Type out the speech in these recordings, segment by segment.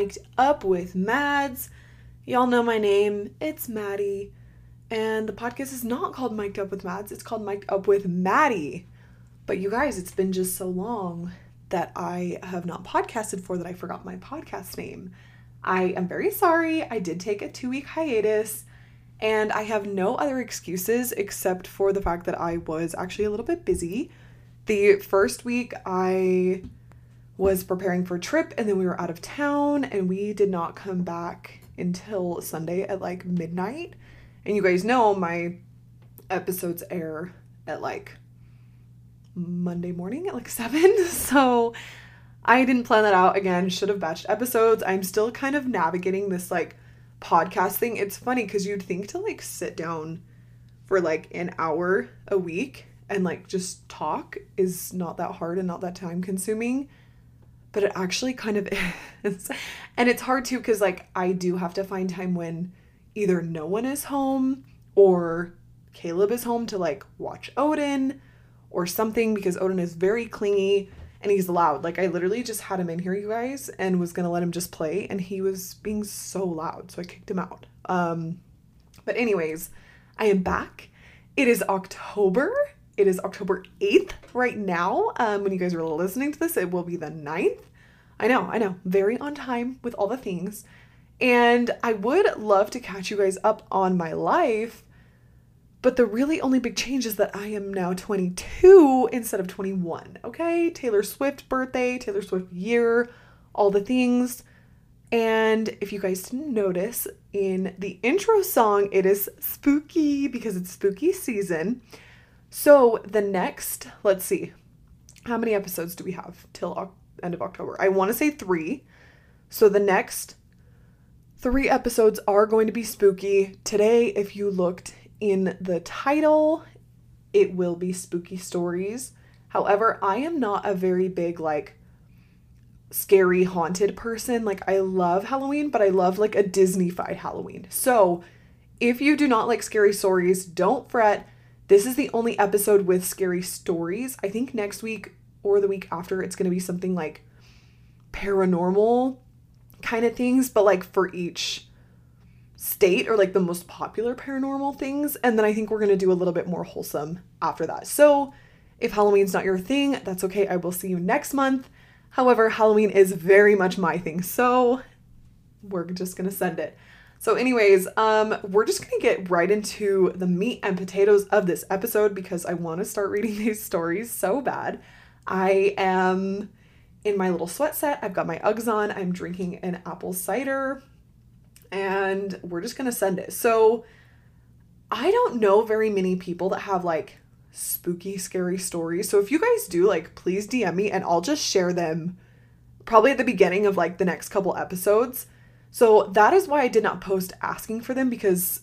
Mic'd Up with Mads. Y'all know my name, it's Maddie. And the podcast is not called Mic'd Up with Mads, it's called Mic'd Up with Maddie. But you guys, it's been just so long that I have not podcasted for that I forgot my podcast name. I am very sorry. I did take a two week hiatus, and I have no other excuses except for the fact that I was actually a little bit busy. The first week, I was preparing for a trip and then we were out of town and we did not come back until Sunday at like midnight. And you guys know my episodes air at like Monday morning at like 7. So I didn't plan that out again. Should have batched episodes. I'm still kind of navigating this like podcast thing. It's funny cuz you'd think to like sit down for like an hour a week and like just talk is not that hard and not that time consuming but it actually kind of is. And it's hard too because, like, I do have to find time when either no one is home or Caleb is home to like watch Odin or something because Odin is very clingy and he's loud. Like, I literally just had him in here, you guys, and was gonna let him just play, and he was being so loud, so I kicked him out. Um, but, anyways, I am back. It is October it is October 8th right now. Um, when you guys are listening to this, it will be the 9th. I know, I know, very on time with all the things. And I would love to catch you guys up on my life. But the really only big change is that I am now 22 instead of 21. Okay? Taylor Swift birthday, Taylor Swift year, all the things. And if you guys didn't notice, in the intro song, it is spooky because it's spooky season. So the next, let's see, how many episodes do we have till end of October? I want to say three. So the next three episodes are going to be spooky. Today, if you looked in the title, it will be spooky stories. However, I am not a very big like scary haunted person. Like I love Halloween, but I love like a Disney-fied Halloween. So, if you do not like scary stories, don't fret this is the only episode with scary stories. I think next week or the week after, it's going to be something like paranormal kind of things, but like for each state or like the most popular paranormal things. And then I think we're going to do a little bit more wholesome after that. So if Halloween's not your thing, that's okay. I will see you next month. However, Halloween is very much my thing. So we're just going to send it. So, anyways, um, we're just gonna get right into the meat and potatoes of this episode because I want to start reading these stories so bad. I am in my little sweat set. I've got my Uggs on. I'm drinking an apple cider, and we're just gonna send it. So, I don't know very many people that have like spooky, scary stories. So, if you guys do, like, please DM me, and I'll just share them probably at the beginning of like the next couple episodes so that is why I did not post asking for them because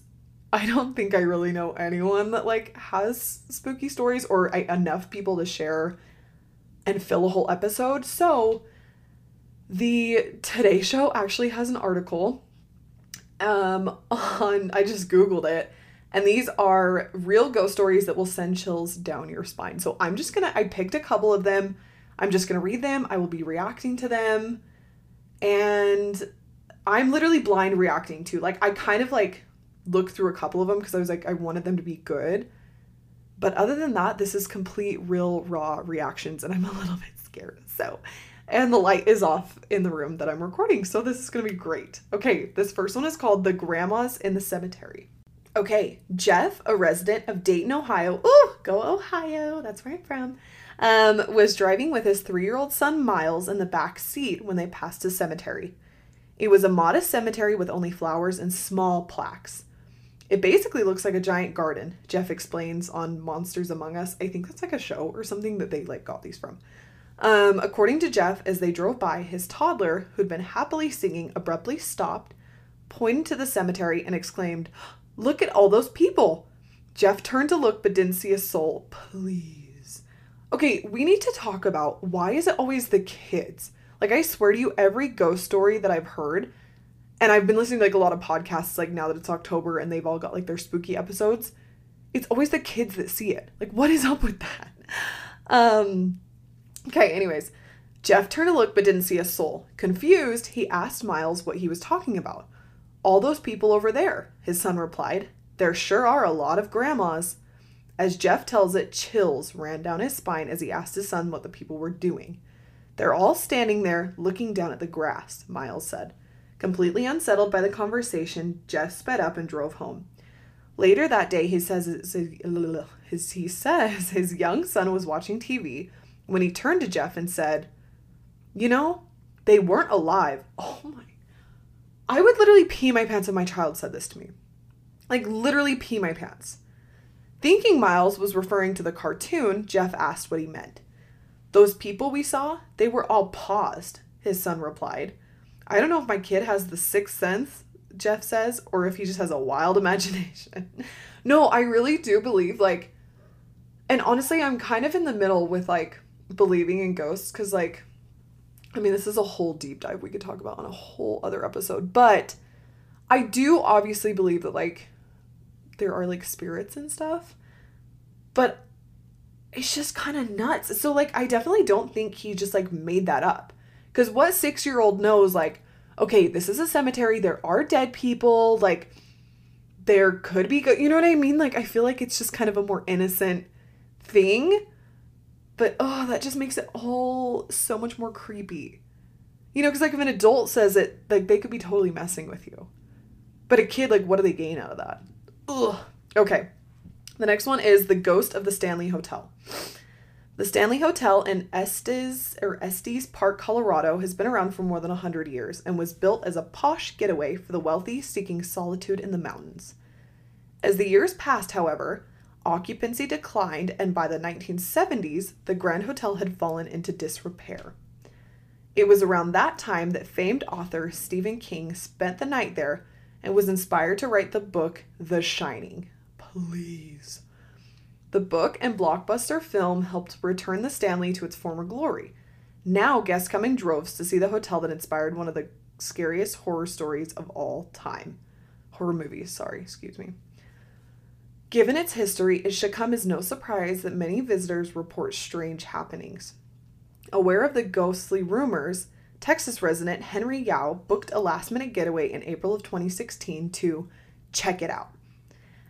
I don't think I really know anyone that like has spooky stories or I, enough people to share and fill a whole episode. So the Today Show actually has an article um on I just googled it and these are real ghost stories that will send chills down your spine. So I'm just going to I picked a couple of them. I'm just going to read them. I will be reacting to them and I'm literally blind reacting to. Like I kind of like looked through a couple of them because I was like I wanted them to be good. But other than that, this is complete real raw reactions and I'm a little bit scared. So, and the light is off in the room that I'm recording. So this is going to be great. Okay, this first one is called The Grandmas in the Cemetery. Okay, Jeff, a resident of Dayton, Ohio. Ooh, go Ohio. That's where I'm from. Um, was driving with his three year old son Miles in the back seat when they passed a cemetery. It was a modest cemetery with only flowers and small plaques. It basically looks like a giant garden, Jeff explains on Monsters Among Us. I think that's like a show or something that they like got these from. Um, according to Jeff, as they drove by, his toddler, who'd been happily singing, abruptly stopped, pointed to the cemetery, and exclaimed, Look at all those people! Jeff turned to look but didn't see a soul. Please. Okay, we need to talk about why is it always the kids? Like I swear to you, every ghost story that I've heard, and I've been listening to like a lot of podcasts like now that it's October and they've all got like their spooky episodes, it's always the kids that see it. Like what is up with that? Um okay, anyways. Jeff turned to look but didn't see a soul. Confused, he asked Miles what he was talking about. All those people over there, his son replied. There sure are a lot of grandmas. As Jeff tells it, chills ran down his spine as he asked his son what the people were doing. They're all standing there looking down at the grass, Miles said. Completely unsettled by the conversation, Jeff sped up and drove home. Later that day, he says his, he says his young son was watching TV when he turned to Jeff and said, "You know, they weren't alive." Oh my! I would literally pee my pants if my child said this to me, like literally pee my pants. Thinking Miles was referring to the cartoon, Jeff asked what he meant. Those people we saw, they were all paused, his son replied. I don't know if my kid has the sixth sense, Jeff says, or if he just has a wild imagination. no, I really do believe, like, and honestly, I'm kind of in the middle with like believing in ghosts because, like, I mean, this is a whole deep dive we could talk about on a whole other episode, but I do obviously believe that, like, there are like spirits and stuff, but it's just kind of nuts. So, like, I definitely don't think he just like made that up. Because what six year old knows, like, okay, this is a cemetery, there are dead people, like, there could be, go- you know what I mean? Like, I feel like it's just kind of a more innocent thing. But oh, that just makes it all so much more creepy. You know, because like if an adult says it, like they could be totally messing with you. But a kid, like, what do they gain out of that? Ugh. Okay. The next one is the ghost of the Stanley Hotel. The Stanley Hotel in Estes or Estes Park, Colorado has been around for more than 100 years and was built as a posh getaway for the wealthy seeking solitude in the mountains. As the years passed, however, occupancy declined and by the 1970s, the Grand Hotel had fallen into disrepair. It was around that time that famed author Stephen King spent the night there and was inspired to write the book The Shining. Please the book and blockbuster film helped return the Stanley to its former glory. Now, guests come in droves to see the hotel that inspired one of the scariest horror stories of all time. Horror movies, sorry, excuse me. Given its history, it should come as no surprise that many visitors report strange happenings. Aware of the ghostly rumors, Texas resident Henry Yao booked a last minute getaway in April of 2016 to check it out.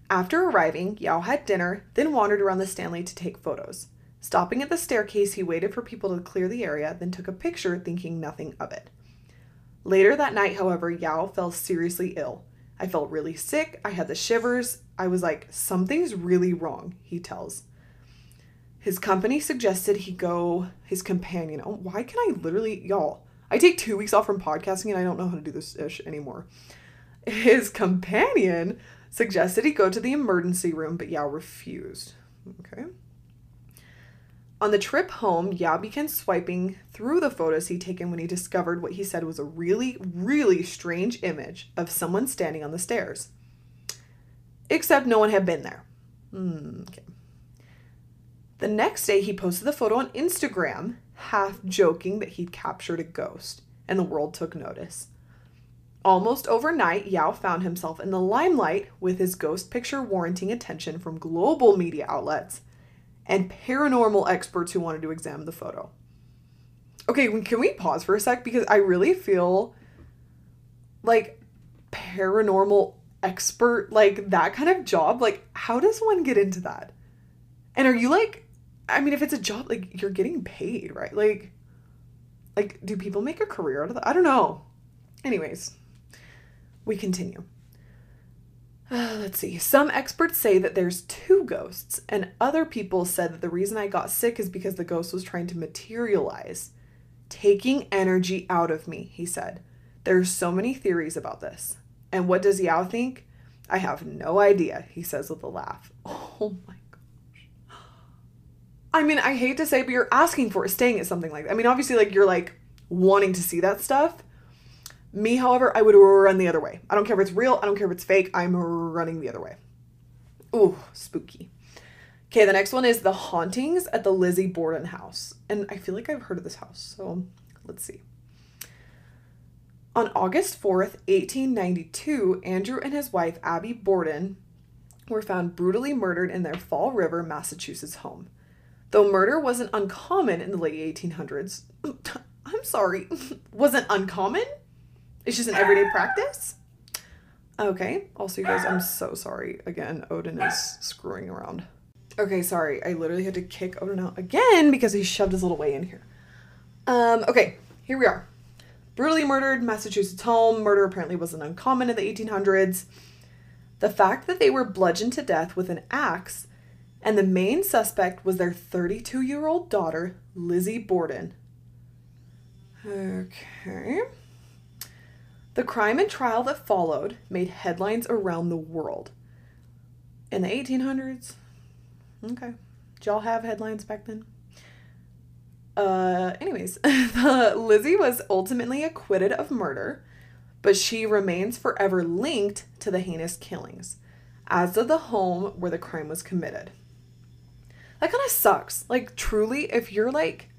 After arriving, Yao had dinner, then wandered around the Stanley to take photos. Stopping at the staircase, he waited for people to clear the area, then took a picture, thinking nothing of it. Later that night, however, Yao fell seriously ill. I felt really sick, I had the shivers. I was like, something's really wrong, he tells. His company suggested he go, his companion. Oh, why can I literally, y'all? I take two weeks off from podcasting and I don't know how to do this ish anymore. His companion suggested he go to the emergency room, but Yao refused. Okay. On the trip home, Yao began swiping through the photos he'd taken when he discovered what he said was a really, really strange image of someone standing on the stairs. Except no one had been there. Mm, okay. The next day, he posted the photo on Instagram, half joking that he'd captured a ghost, and the world took notice. Almost overnight, Yao found himself in the limelight with his ghost picture warranting attention from global media outlets and paranormal experts who wanted to examine the photo. Okay, can we pause for a sec? Because I really feel like paranormal expert, like that kind of job, like, how does one get into that? And are you like, I mean, if it's a job, like, you're getting paid, right? Like, like, do people make a career out of that? I don't know. Anyways, we continue. Uh, let's see. Some experts say that there's two ghosts, and other people said that the reason I got sick is because the ghost was trying to materialize, taking energy out of me, he said. There's so many theories about this. And what does Yao think? I have no idea, he says with a laugh. Oh my gosh. I mean, I hate to say, but you're asking for staying at something like that. I mean, obviously, like, you're like wanting to see that stuff, me, however, I would run the other way. I don't care if it's real, I don't care if it's fake, I'm running the other way. Ooh, spooky. Okay, the next one is The Hauntings at the Lizzie Borden House. And I feel like I've heard of this house, so let's see. On August 4th, 1892, Andrew and his wife, Abby Borden, were found brutally murdered in their Fall River, Massachusetts home. Though murder wasn't uncommon in the late 1800s, I'm sorry, wasn't uncommon. It's just an everyday practice. Okay. Also, you guys, I'm so sorry. Again, Odin is screwing around. Okay, sorry. I literally had to kick Odin out again because he shoved his little way in here. Um, okay, here we are. Brutally murdered, Massachusetts home. Murder apparently wasn't uncommon in the 1800s. The fact that they were bludgeoned to death with an axe and the main suspect was their 32 year old daughter, Lizzie Borden. Okay. The crime and trial that followed made headlines around the world. In the 1800s? Okay. Did y'all have headlines back then? Uh, anyways, Lizzie was ultimately acquitted of murder, but she remains forever linked to the heinous killings, as of the home where the crime was committed. That kind of sucks. Like, truly, if you're like,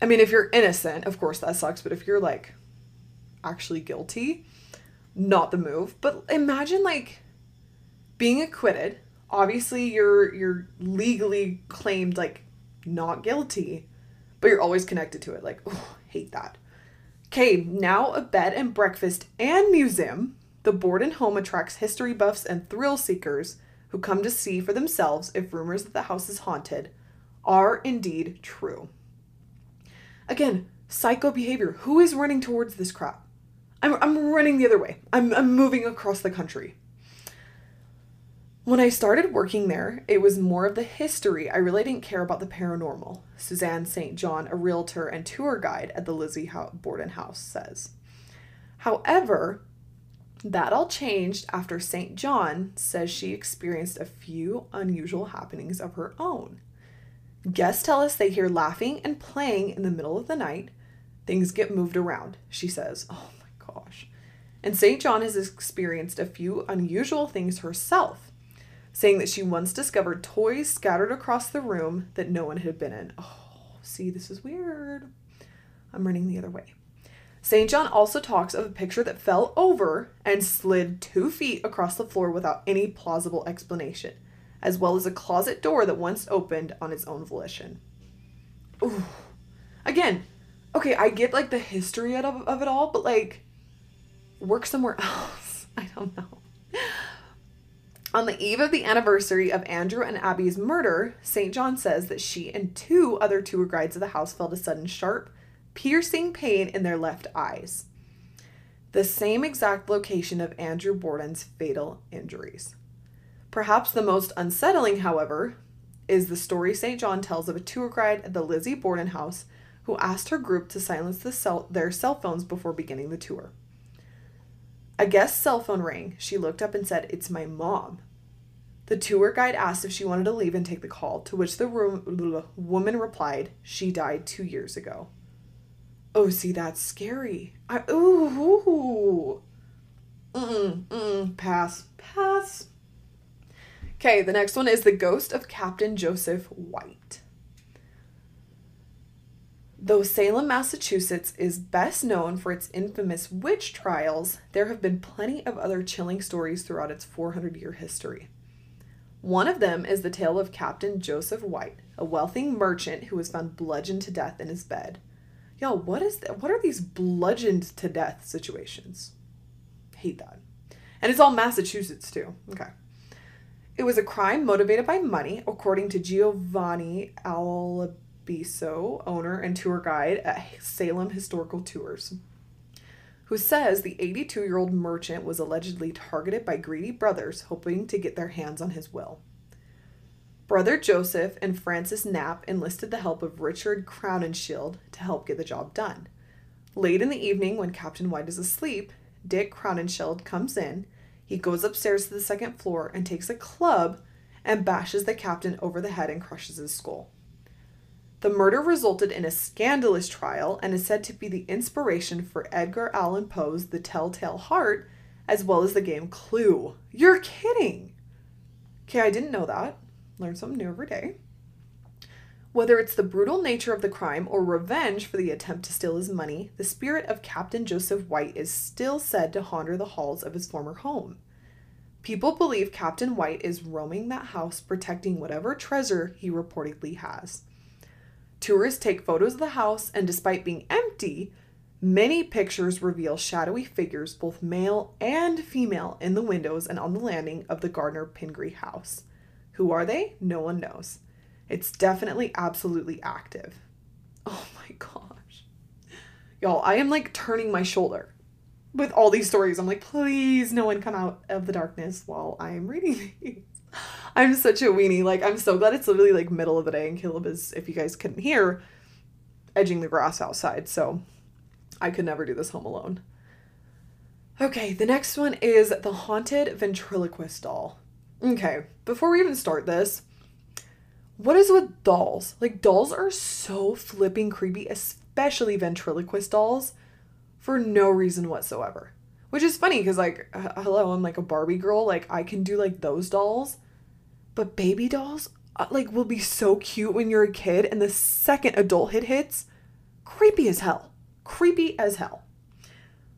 I mean, if you're innocent, of course that sucks, but if you're like actually guilty, not the move. But imagine like being acquitted. Obviously, you're you're legally claimed like not guilty, but you're always connected to it. Like, oh, hate that. Okay, now a bed and breakfast and museum. The Borden home attracts history buffs and thrill seekers who come to see for themselves if rumors that the house is haunted are indeed true. Again, psycho behavior. Who is running towards this crap? I'm, I'm running the other way. I'm, I'm moving across the country. When I started working there, it was more of the history. I really didn't care about the paranormal. Suzanne St. John, a realtor and tour guide at the Lizzie Borden House, says. However, that all changed after St. John says she experienced a few unusual happenings of her own. Guests tell us they hear laughing and playing in the middle of the night. Things get moved around, she says. Oh gosh. And St. John has experienced a few unusual things herself saying that she once discovered toys scattered across the room that no one had been in. Oh, see, this is weird. I'm running the other way. St. John also talks of a picture that fell over and slid two feet across the floor without any plausible explanation, as well as a closet door that once opened on its own volition. Ooh. Again, okay, I get like the history of, of it all, but like, work somewhere else. I don't know. On the eve of the anniversary of Andrew and Abby's murder, St. John says that she and two other tour guides of the house felt a sudden sharp, piercing pain in their left eyes. The same exact location of Andrew Borden's fatal injuries. Perhaps the most unsettling, however, is the story St. John tells of a tour guide at the Lizzie Borden house who asked her group to silence the cell- their cell phones before beginning the tour. A guest's cell phone rang. She looked up and said, It's my mom. The tour guide asked if she wanted to leave and take the call, to which the room, woman replied, She died two years ago. Oh, see, that's scary. I, ooh. Mm-mm, mm-mm, pass, pass. Okay, the next one is the ghost of Captain Joseph White. Though Salem, Massachusetts is best known for its infamous witch trials, there have been plenty of other chilling stories throughout its 400 year history. One of them is the tale of Captain Joseph White, a wealthy merchant who was found bludgeoned to death in his bed. Y'all, what is that? What are these bludgeoned to death situations? Hate that. And it's all Massachusetts too. Okay. It was a crime motivated by money, according to Giovanni Al Biso, owner and tour guide at Salem Historical Tours, who says the 82 year old merchant was allegedly targeted by greedy brothers hoping to get their hands on his will. Brother Joseph and Francis Knapp enlisted the help of Richard Crowninshield to help get the job done. Late in the evening, when Captain White is asleep, Dick Crowninshield comes in. He goes upstairs to the second floor and takes a club and bashes the captain over the head and crushes his skull. The murder resulted in a scandalous trial and is said to be the inspiration for Edgar Allan Poe's The Telltale Heart, as well as the game Clue. You're kidding! Okay, I didn't know that. Learn something new every day. Whether it's the brutal nature of the crime or revenge for the attempt to steal his money, the spirit of Captain Joseph White is still said to haunt the halls of his former home. People believe Captain White is roaming that house protecting whatever treasure he reportedly has. Tourists take photos of the house, and despite being empty, many pictures reveal shadowy figures, both male and female, in the windows and on the landing of the Gardner Pingree house. Who are they? No one knows. It's definitely absolutely active. Oh my gosh. Y'all, I am like turning my shoulder with all these stories. I'm like, please, no one come out of the darkness while I'm reading these. I'm such a weenie. Like, I'm so glad it's literally like middle of the day and Caleb is, if you guys couldn't hear, edging the grass outside. So I could never do this home alone. Okay, the next one is the haunted ventriloquist doll. Okay, before we even start this, what is with dolls? Like, dolls are so flipping creepy, especially ventriloquist dolls, for no reason whatsoever. Which is funny because, like, hello, I'm like a Barbie girl. Like, I can do like those dolls. But baby dolls, uh, like, will be so cute when you're a kid, and the second adulthood hits, creepy as hell. Creepy as hell.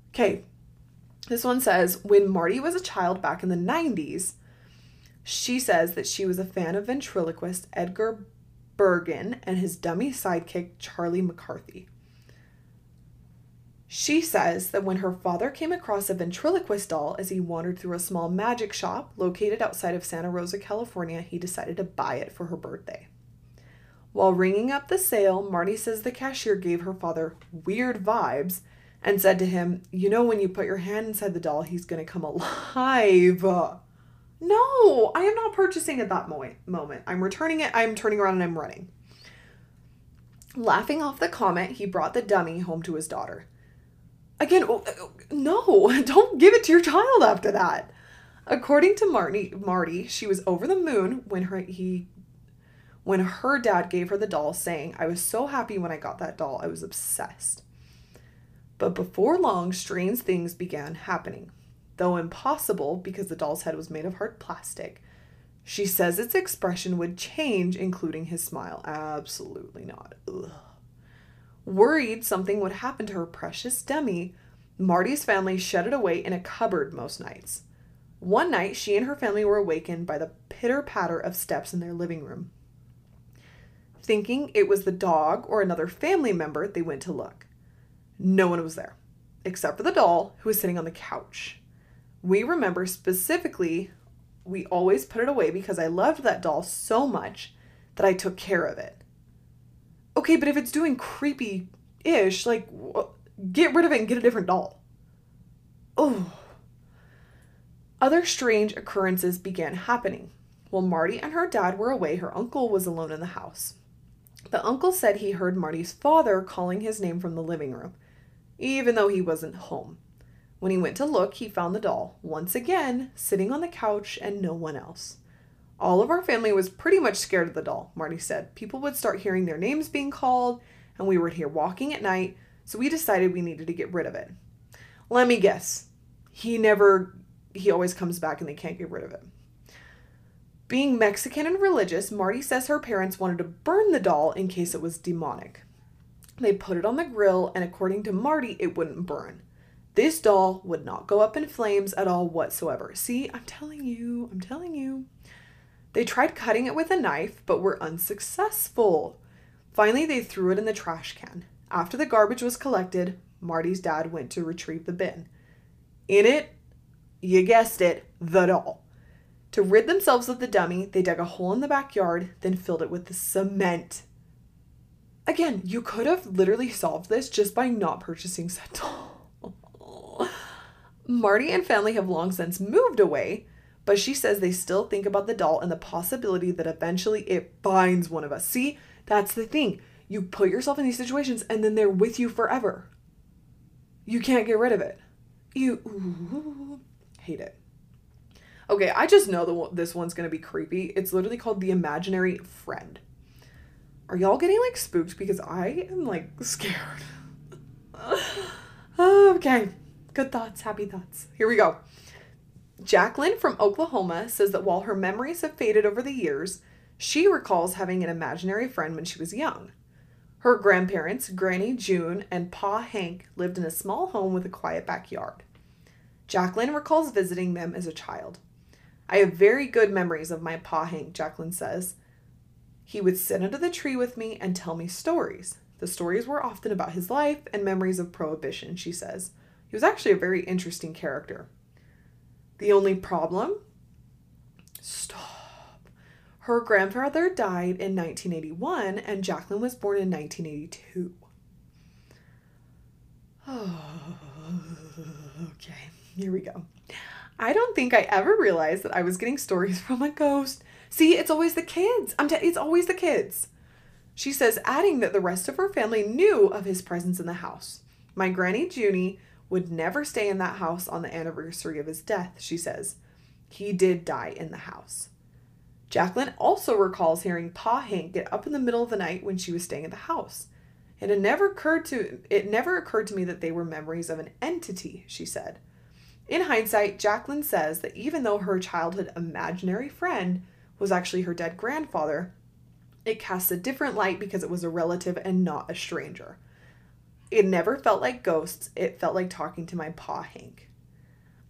Okay, this one says when Marty was a child back in the 90s, she says that she was a fan of ventriloquist Edgar Bergen and his dummy sidekick Charlie McCarthy. She says that when her father came across a ventriloquist doll as he wandered through a small magic shop located outside of Santa Rosa, California, he decided to buy it for her birthday. While ringing up the sale, Marty says the cashier gave her father weird vibes and said to him, You know, when you put your hand inside the doll, he's going to come alive. No, I am not purchasing at that mo- moment. I'm returning it, I'm turning around and I'm running. Laughing off the comment, he brought the dummy home to his daughter. Again, oh, no, don't give it to your child after that. According to Marty, Marty, she was over the moon when her he when her dad gave her the doll, saying, I was so happy when I got that doll. I was obsessed. But before long, strange things began happening. Though impossible because the doll's head was made of hard plastic, she says its expression would change, including his smile. Absolutely not. Ugh. Worried something would happen to her precious dummy, Marty's family shut it away in a cupboard most nights. One night, she and her family were awakened by the pitter patter of steps in their living room. Thinking it was the dog or another family member, they went to look. No one was there, except for the doll who was sitting on the couch. We remember specifically, we always put it away because I loved that doll so much that I took care of it. Okay, but if it's doing creepy ish, like, get rid of it and get a different doll. Oh. Other strange occurrences began happening. While Marty and her dad were away, her uncle was alone in the house. The uncle said he heard Marty's father calling his name from the living room, even though he wasn't home. When he went to look, he found the doll, once again, sitting on the couch and no one else. All of our family was pretty much scared of the doll, Marty said. People would start hearing their names being called, and we would hear walking at night, so we decided we needed to get rid of it. Let me guess. He never, he always comes back and they can't get rid of it. Being Mexican and religious, Marty says her parents wanted to burn the doll in case it was demonic. They put it on the grill, and according to Marty, it wouldn't burn. This doll would not go up in flames at all whatsoever. See, I'm telling you, I'm telling you. They tried cutting it with a knife, but were unsuccessful. Finally, they threw it in the trash can. After the garbage was collected, Marty's dad went to retrieve the bin. In it, you guessed it, the doll. To rid themselves of the dummy, they dug a hole in the backyard, then filled it with the cement. Again, you could have literally solved this just by not purchasing said doll. Marty and family have long since moved away, but she says they still think about the doll and the possibility that eventually it binds one of us. See, that's the thing. You put yourself in these situations and then they're with you forever. You can't get rid of it. You ooh, hate it. Okay, I just know that this one's gonna be creepy. It's literally called The Imaginary Friend. Are y'all getting like spooked? Because I am like scared. okay, good thoughts, happy thoughts. Here we go. Jacqueline from Oklahoma says that while her memories have faded over the years, she recalls having an imaginary friend when she was young. Her grandparents, Granny June and Pa Hank, lived in a small home with a quiet backyard. Jacqueline recalls visiting them as a child. I have very good memories of my Pa Hank, Jacqueline says. He would sit under the tree with me and tell me stories. The stories were often about his life and memories of prohibition, she says. He was actually a very interesting character. The only problem? Stop. Her grandfather died in 1981 and Jacqueline was born in 1982. Oh, okay, here we go. I don't think I ever realized that I was getting stories from a ghost. See, it's always the kids. I'm t- it's always the kids. She says, adding that the rest of her family knew of his presence in the house. My granny Junie would never stay in that house on the anniversary of his death, she says. He did die in the house. Jacqueline also recalls hearing Pa Hank get up in the middle of the night when she was staying in the house. It had never occurred to it never occurred to me that they were memories of an entity, she said. In hindsight, Jacqueline says that even though her childhood imaginary friend was actually her dead grandfather, it casts a different light because it was a relative and not a stranger. It never felt like ghosts, it felt like talking to my Pa Hank.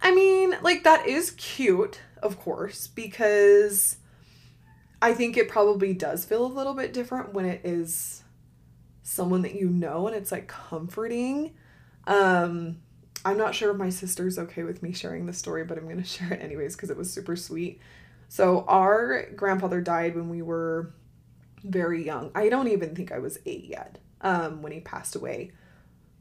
I mean, like, that is cute, of course, because I think it probably does feel a little bit different when it is someone that you know and it's like comforting. Um, I'm not sure if my sister's okay with me sharing the story, but I'm going to share it anyways because it was super sweet. So, our grandfather died when we were very young. I don't even think I was eight yet um, when he passed away.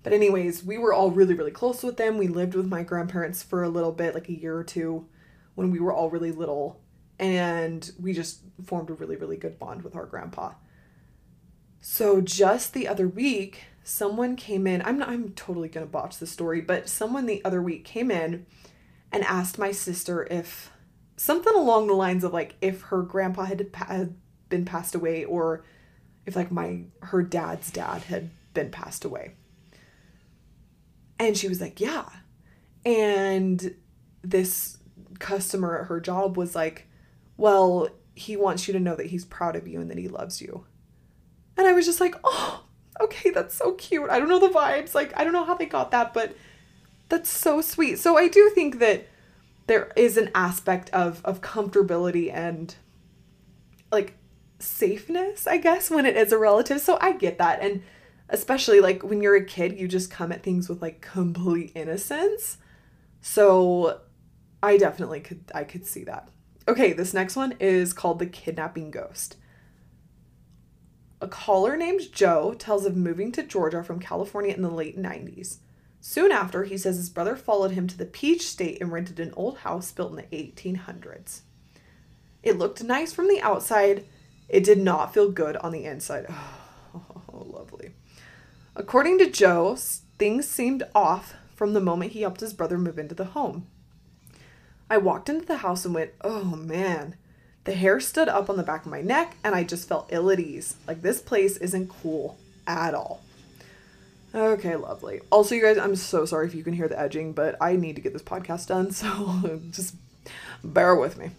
But, anyways, we were all really, really close with them. We lived with my grandparents for a little bit, like a year or two, when we were all really little. And we just formed a really, really good bond with our grandpa. So, just the other week, someone came in. I'm not, I'm totally going to botch the story, but someone the other week came in and asked my sister if something along the lines of like if her grandpa had, had been passed away or if like my her dad's dad had been passed away. And she was like, "Yeah." And this customer at her job was like, "Well, he wants you to know that he's proud of you and that he loves you." And I was just like, "Oh, okay, that's so cute. I don't know the vibes. Like, I don't know how they got that, but that's so sweet. So I do think that there is an aspect of of comfortability and like safeness, I guess, when it is a relative. So I get that. And especially like when you're a kid, you just come at things with like complete innocence. So I definitely could I could see that. Okay, this next one is called The Kidnapping Ghost. A caller named Joe tells of moving to Georgia from California in the late 90s. Soon after, he says his brother followed him to the Peach State and rented an old house built in the 1800s. It looked nice from the outside, it did not feel good on the inside. Oh. According to Joe, things seemed off from the moment he helped his brother move into the home. I walked into the house and went, oh man. The hair stood up on the back of my neck and I just felt ill at ease. Like this place isn't cool at all. Okay, lovely. Also, you guys, I'm so sorry if you can hear the edging, but I need to get this podcast done, so just bear with me.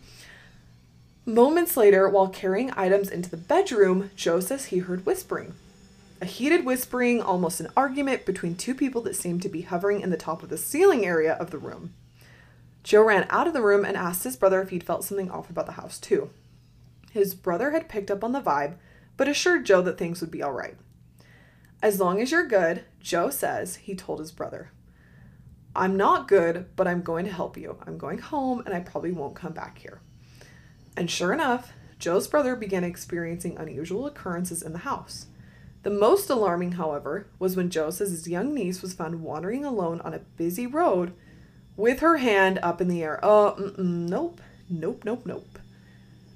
Moments later, while carrying items into the bedroom, Joe says he heard whispering. A heated whispering, almost an argument between two people that seemed to be hovering in the top of the ceiling area of the room. Joe ran out of the room and asked his brother if he'd felt something off about the house, too. His brother had picked up on the vibe, but assured Joe that things would be all right. As long as you're good, Joe says, he told his brother. I'm not good, but I'm going to help you. I'm going home and I probably won't come back here. And sure enough, Joe's brother began experiencing unusual occurrences in the house. The most alarming, however, was when Joe says his young niece was found wandering alone on a busy road with her hand up in the air. Oh, nope, nope, nope, nope.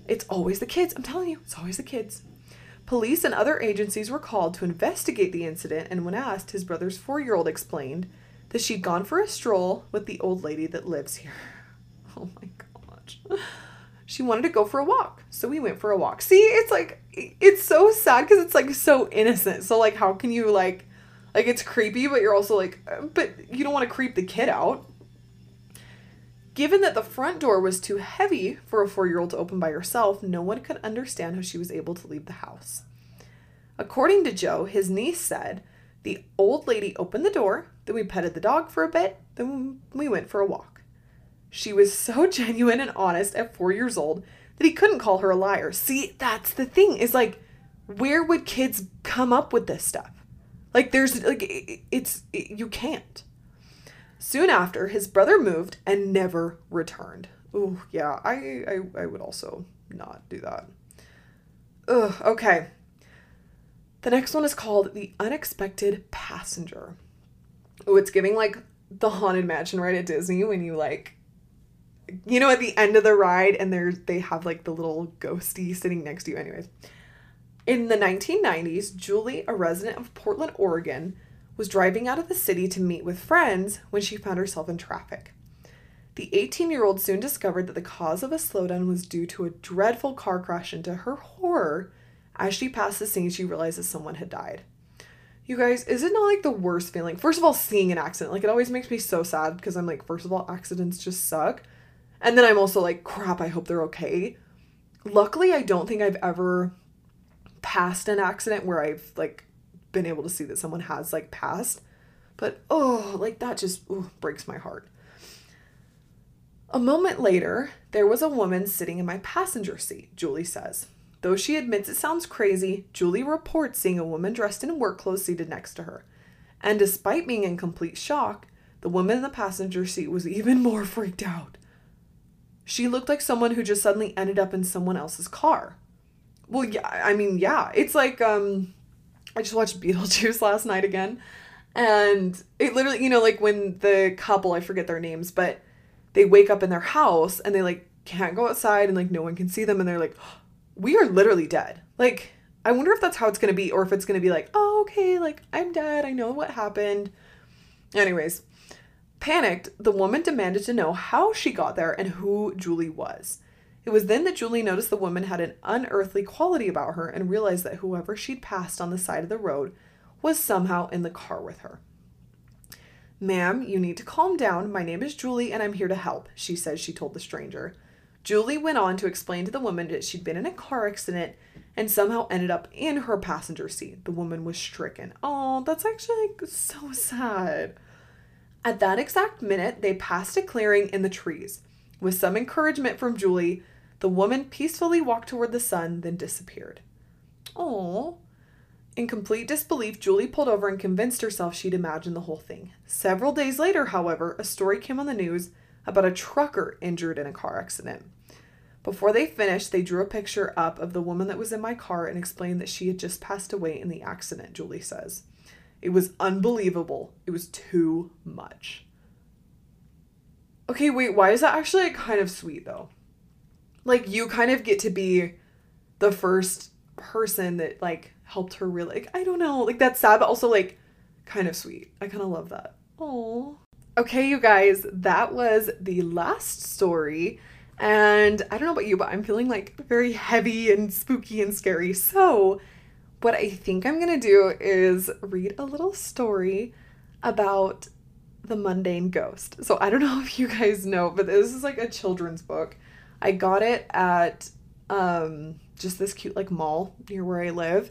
It's always the kids. I'm telling you, it's always the kids. Police and other agencies were called to investigate the incident, and when asked, his brother's four year old explained that she'd gone for a stroll with the old lady that lives here. Oh my gosh. She wanted to go for a walk, so we went for a walk. See, it's like, it's so sad because it's like so innocent. So, like, how can you, like, like it's creepy, but you're also like, uh, but you don't want to creep the kid out. Given that the front door was too heavy for a four year old to open by herself, no one could understand how she was able to leave the house. According to Joe, his niece said, the old lady opened the door, then we petted the dog for a bit, then we went for a walk. She was so genuine and honest at four years old that he couldn't call her a liar. See, that's the thing is like, where would kids come up with this stuff? Like, there's like, it's, it, you can't. Soon after, his brother moved and never returned. Oh, yeah, I, I, I would also not do that. Ugh, okay. The next one is called The Unexpected Passenger. Oh, it's giving like the Haunted Mansion right at Disney when you like you know at the end of the ride and there's they have like the little ghosty sitting next to you anyways. In the 1990s, Julie, a resident of Portland, Oregon, was driving out of the city to meet with friends when she found herself in traffic. The 18 year old soon discovered that the cause of a slowdown was due to a dreadful car crash, and to her horror, as she passed the scene, she realized that someone had died. You guys, is it not like the worst feeling? First of all, seeing an accident, like it always makes me so sad because I'm like, first of all, accidents just suck. And then I'm also like, crap, I hope they're okay. Luckily, I don't think I've ever passed an accident where I've like been able to see that someone has like passed. But oh, like that just ooh, breaks my heart. A moment later, there was a woman sitting in my passenger seat, Julie says. Though she admits it sounds crazy, Julie reports seeing a woman dressed in work clothes seated next to her. And despite being in complete shock, the woman in the passenger seat was even more freaked out. She looked like someone who just suddenly ended up in someone else's car. Well, yeah, I mean, yeah. It's like um I just watched Beetlejuice last night again. And it literally, you know, like when the couple, I forget their names, but they wake up in their house and they like can't go outside and like no one can see them and they're like we are literally dead. Like, I wonder if that's how it's going to be, or if it's going to be like, oh, okay, like, I'm dead. I know what happened. Anyways, panicked, the woman demanded to know how she got there and who Julie was. It was then that Julie noticed the woman had an unearthly quality about her and realized that whoever she'd passed on the side of the road was somehow in the car with her. Ma'am, you need to calm down. My name is Julie and I'm here to help, she said she told the stranger. Julie went on to explain to the woman that she'd been in a car accident and somehow ended up in her passenger seat. The woman was stricken. Oh, that's actually so sad. At that exact minute, they passed a clearing in the trees. With some encouragement from Julie, the woman peacefully walked toward the sun, then disappeared. Oh. In complete disbelief, Julie pulled over and convinced herself she'd imagined the whole thing. Several days later, however, a story came on the news about a trucker injured in a car accident. Before they finished, they drew a picture up of the woman that was in my car and explained that she had just passed away in the accident, Julie says. It was unbelievable. It was too much. Okay, wait, why is that actually kind of sweet though? Like you kind of get to be the first person that like helped her really like I don't know, like that's sad but also like kind of sweet. I kind of love that. Oh. Okay, you guys, that was the last story and I don't know about you, but I'm feeling like very heavy and spooky and scary. So, what I think I'm going to do is read a little story about the mundane ghost. So, I don't know if you guys know, but this is like a children's book. I got it at um just this cute like mall near where I live.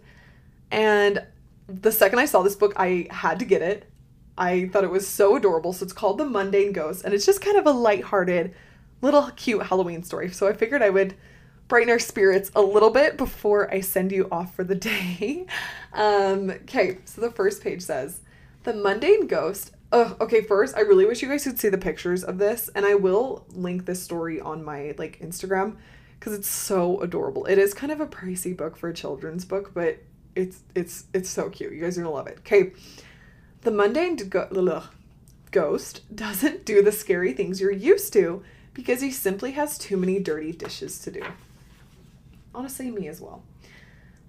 And the second I saw this book, I had to get it. I thought it was so adorable. So it's called The Mundane Ghost and it's just kind of a light-hearted little cute Halloween story. So I figured I would brighten our spirits a little bit before I send you off for the day. Um, okay, so the first page says The Mundane Ghost. Oh, okay, first, I really wish you guys could see the pictures of this, and I will link this story on my like Instagram because it's so adorable. It is kind of a pricey book for a children's book, but it's it's it's so cute. You guys are gonna love it. Okay. The mundane go- ghost doesn't do the scary things you're used to because he simply has too many dirty dishes to do. Honestly, me as well.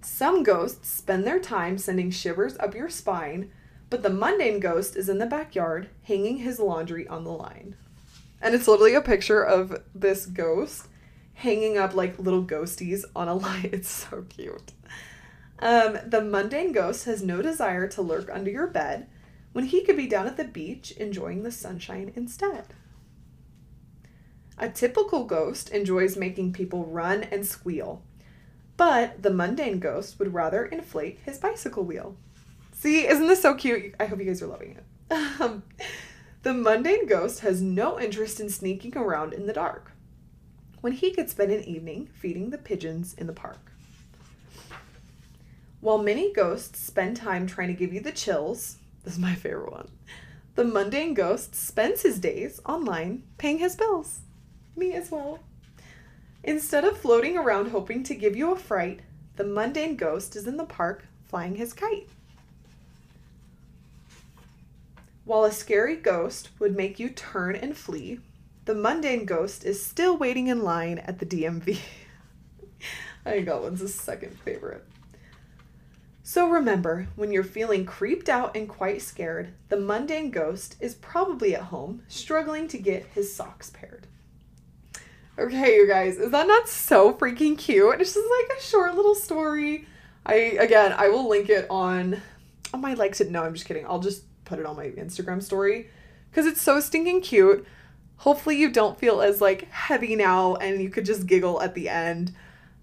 Some ghosts spend their time sending shivers up your spine, but the mundane ghost is in the backyard hanging his laundry on the line. And it's literally a picture of this ghost hanging up like little ghosties on a line. It's so cute. Um, the mundane ghost has no desire to lurk under your bed when he could be down at the beach enjoying the sunshine instead. A typical ghost enjoys making people run and squeal, but the mundane ghost would rather inflate his bicycle wheel. See, isn't this so cute? I hope you guys are loving it. Um, the mundane ghost has no interest in sneaking around in the dark. when he could spend an evening feeding the pigeons in the park. While many ghosts spend time trying to give you the chills, this is my favorite one. The mundane ghost spends his days online paying his bills. Me as well. Instead of floating around hoping to give you a fright, the mundane ghost is in the park flying his kite. While a scary ghost would make you turn and flee, the mundane ghost is still waiting in line at the DMV. I think that one's a second favorite. So remember, when you're feeling creeped out and quite scared, the mundane ghost is probably at home struggling to get his socks paired. Okay, you guys, is that not so freaking cute? It's just like a short little story. I again, I will link it on on my likes it. No, I'm just kidding. I'll just put it on my Instagram story because it's so stinking cute. Hopefully, you don't feel as like heavy now, and you could just giggle at the end.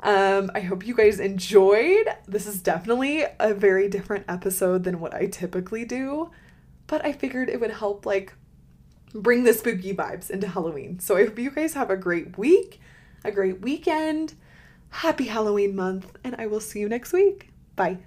Um, I hope you guys enjoyed. This is definitely a very different episode than what I typically do, but I figured it would help like bring the spooky vibes into Halloween. So I hope you guys have a great week, a great weekend. Happy Halloween month, and I will see you next week. Bye.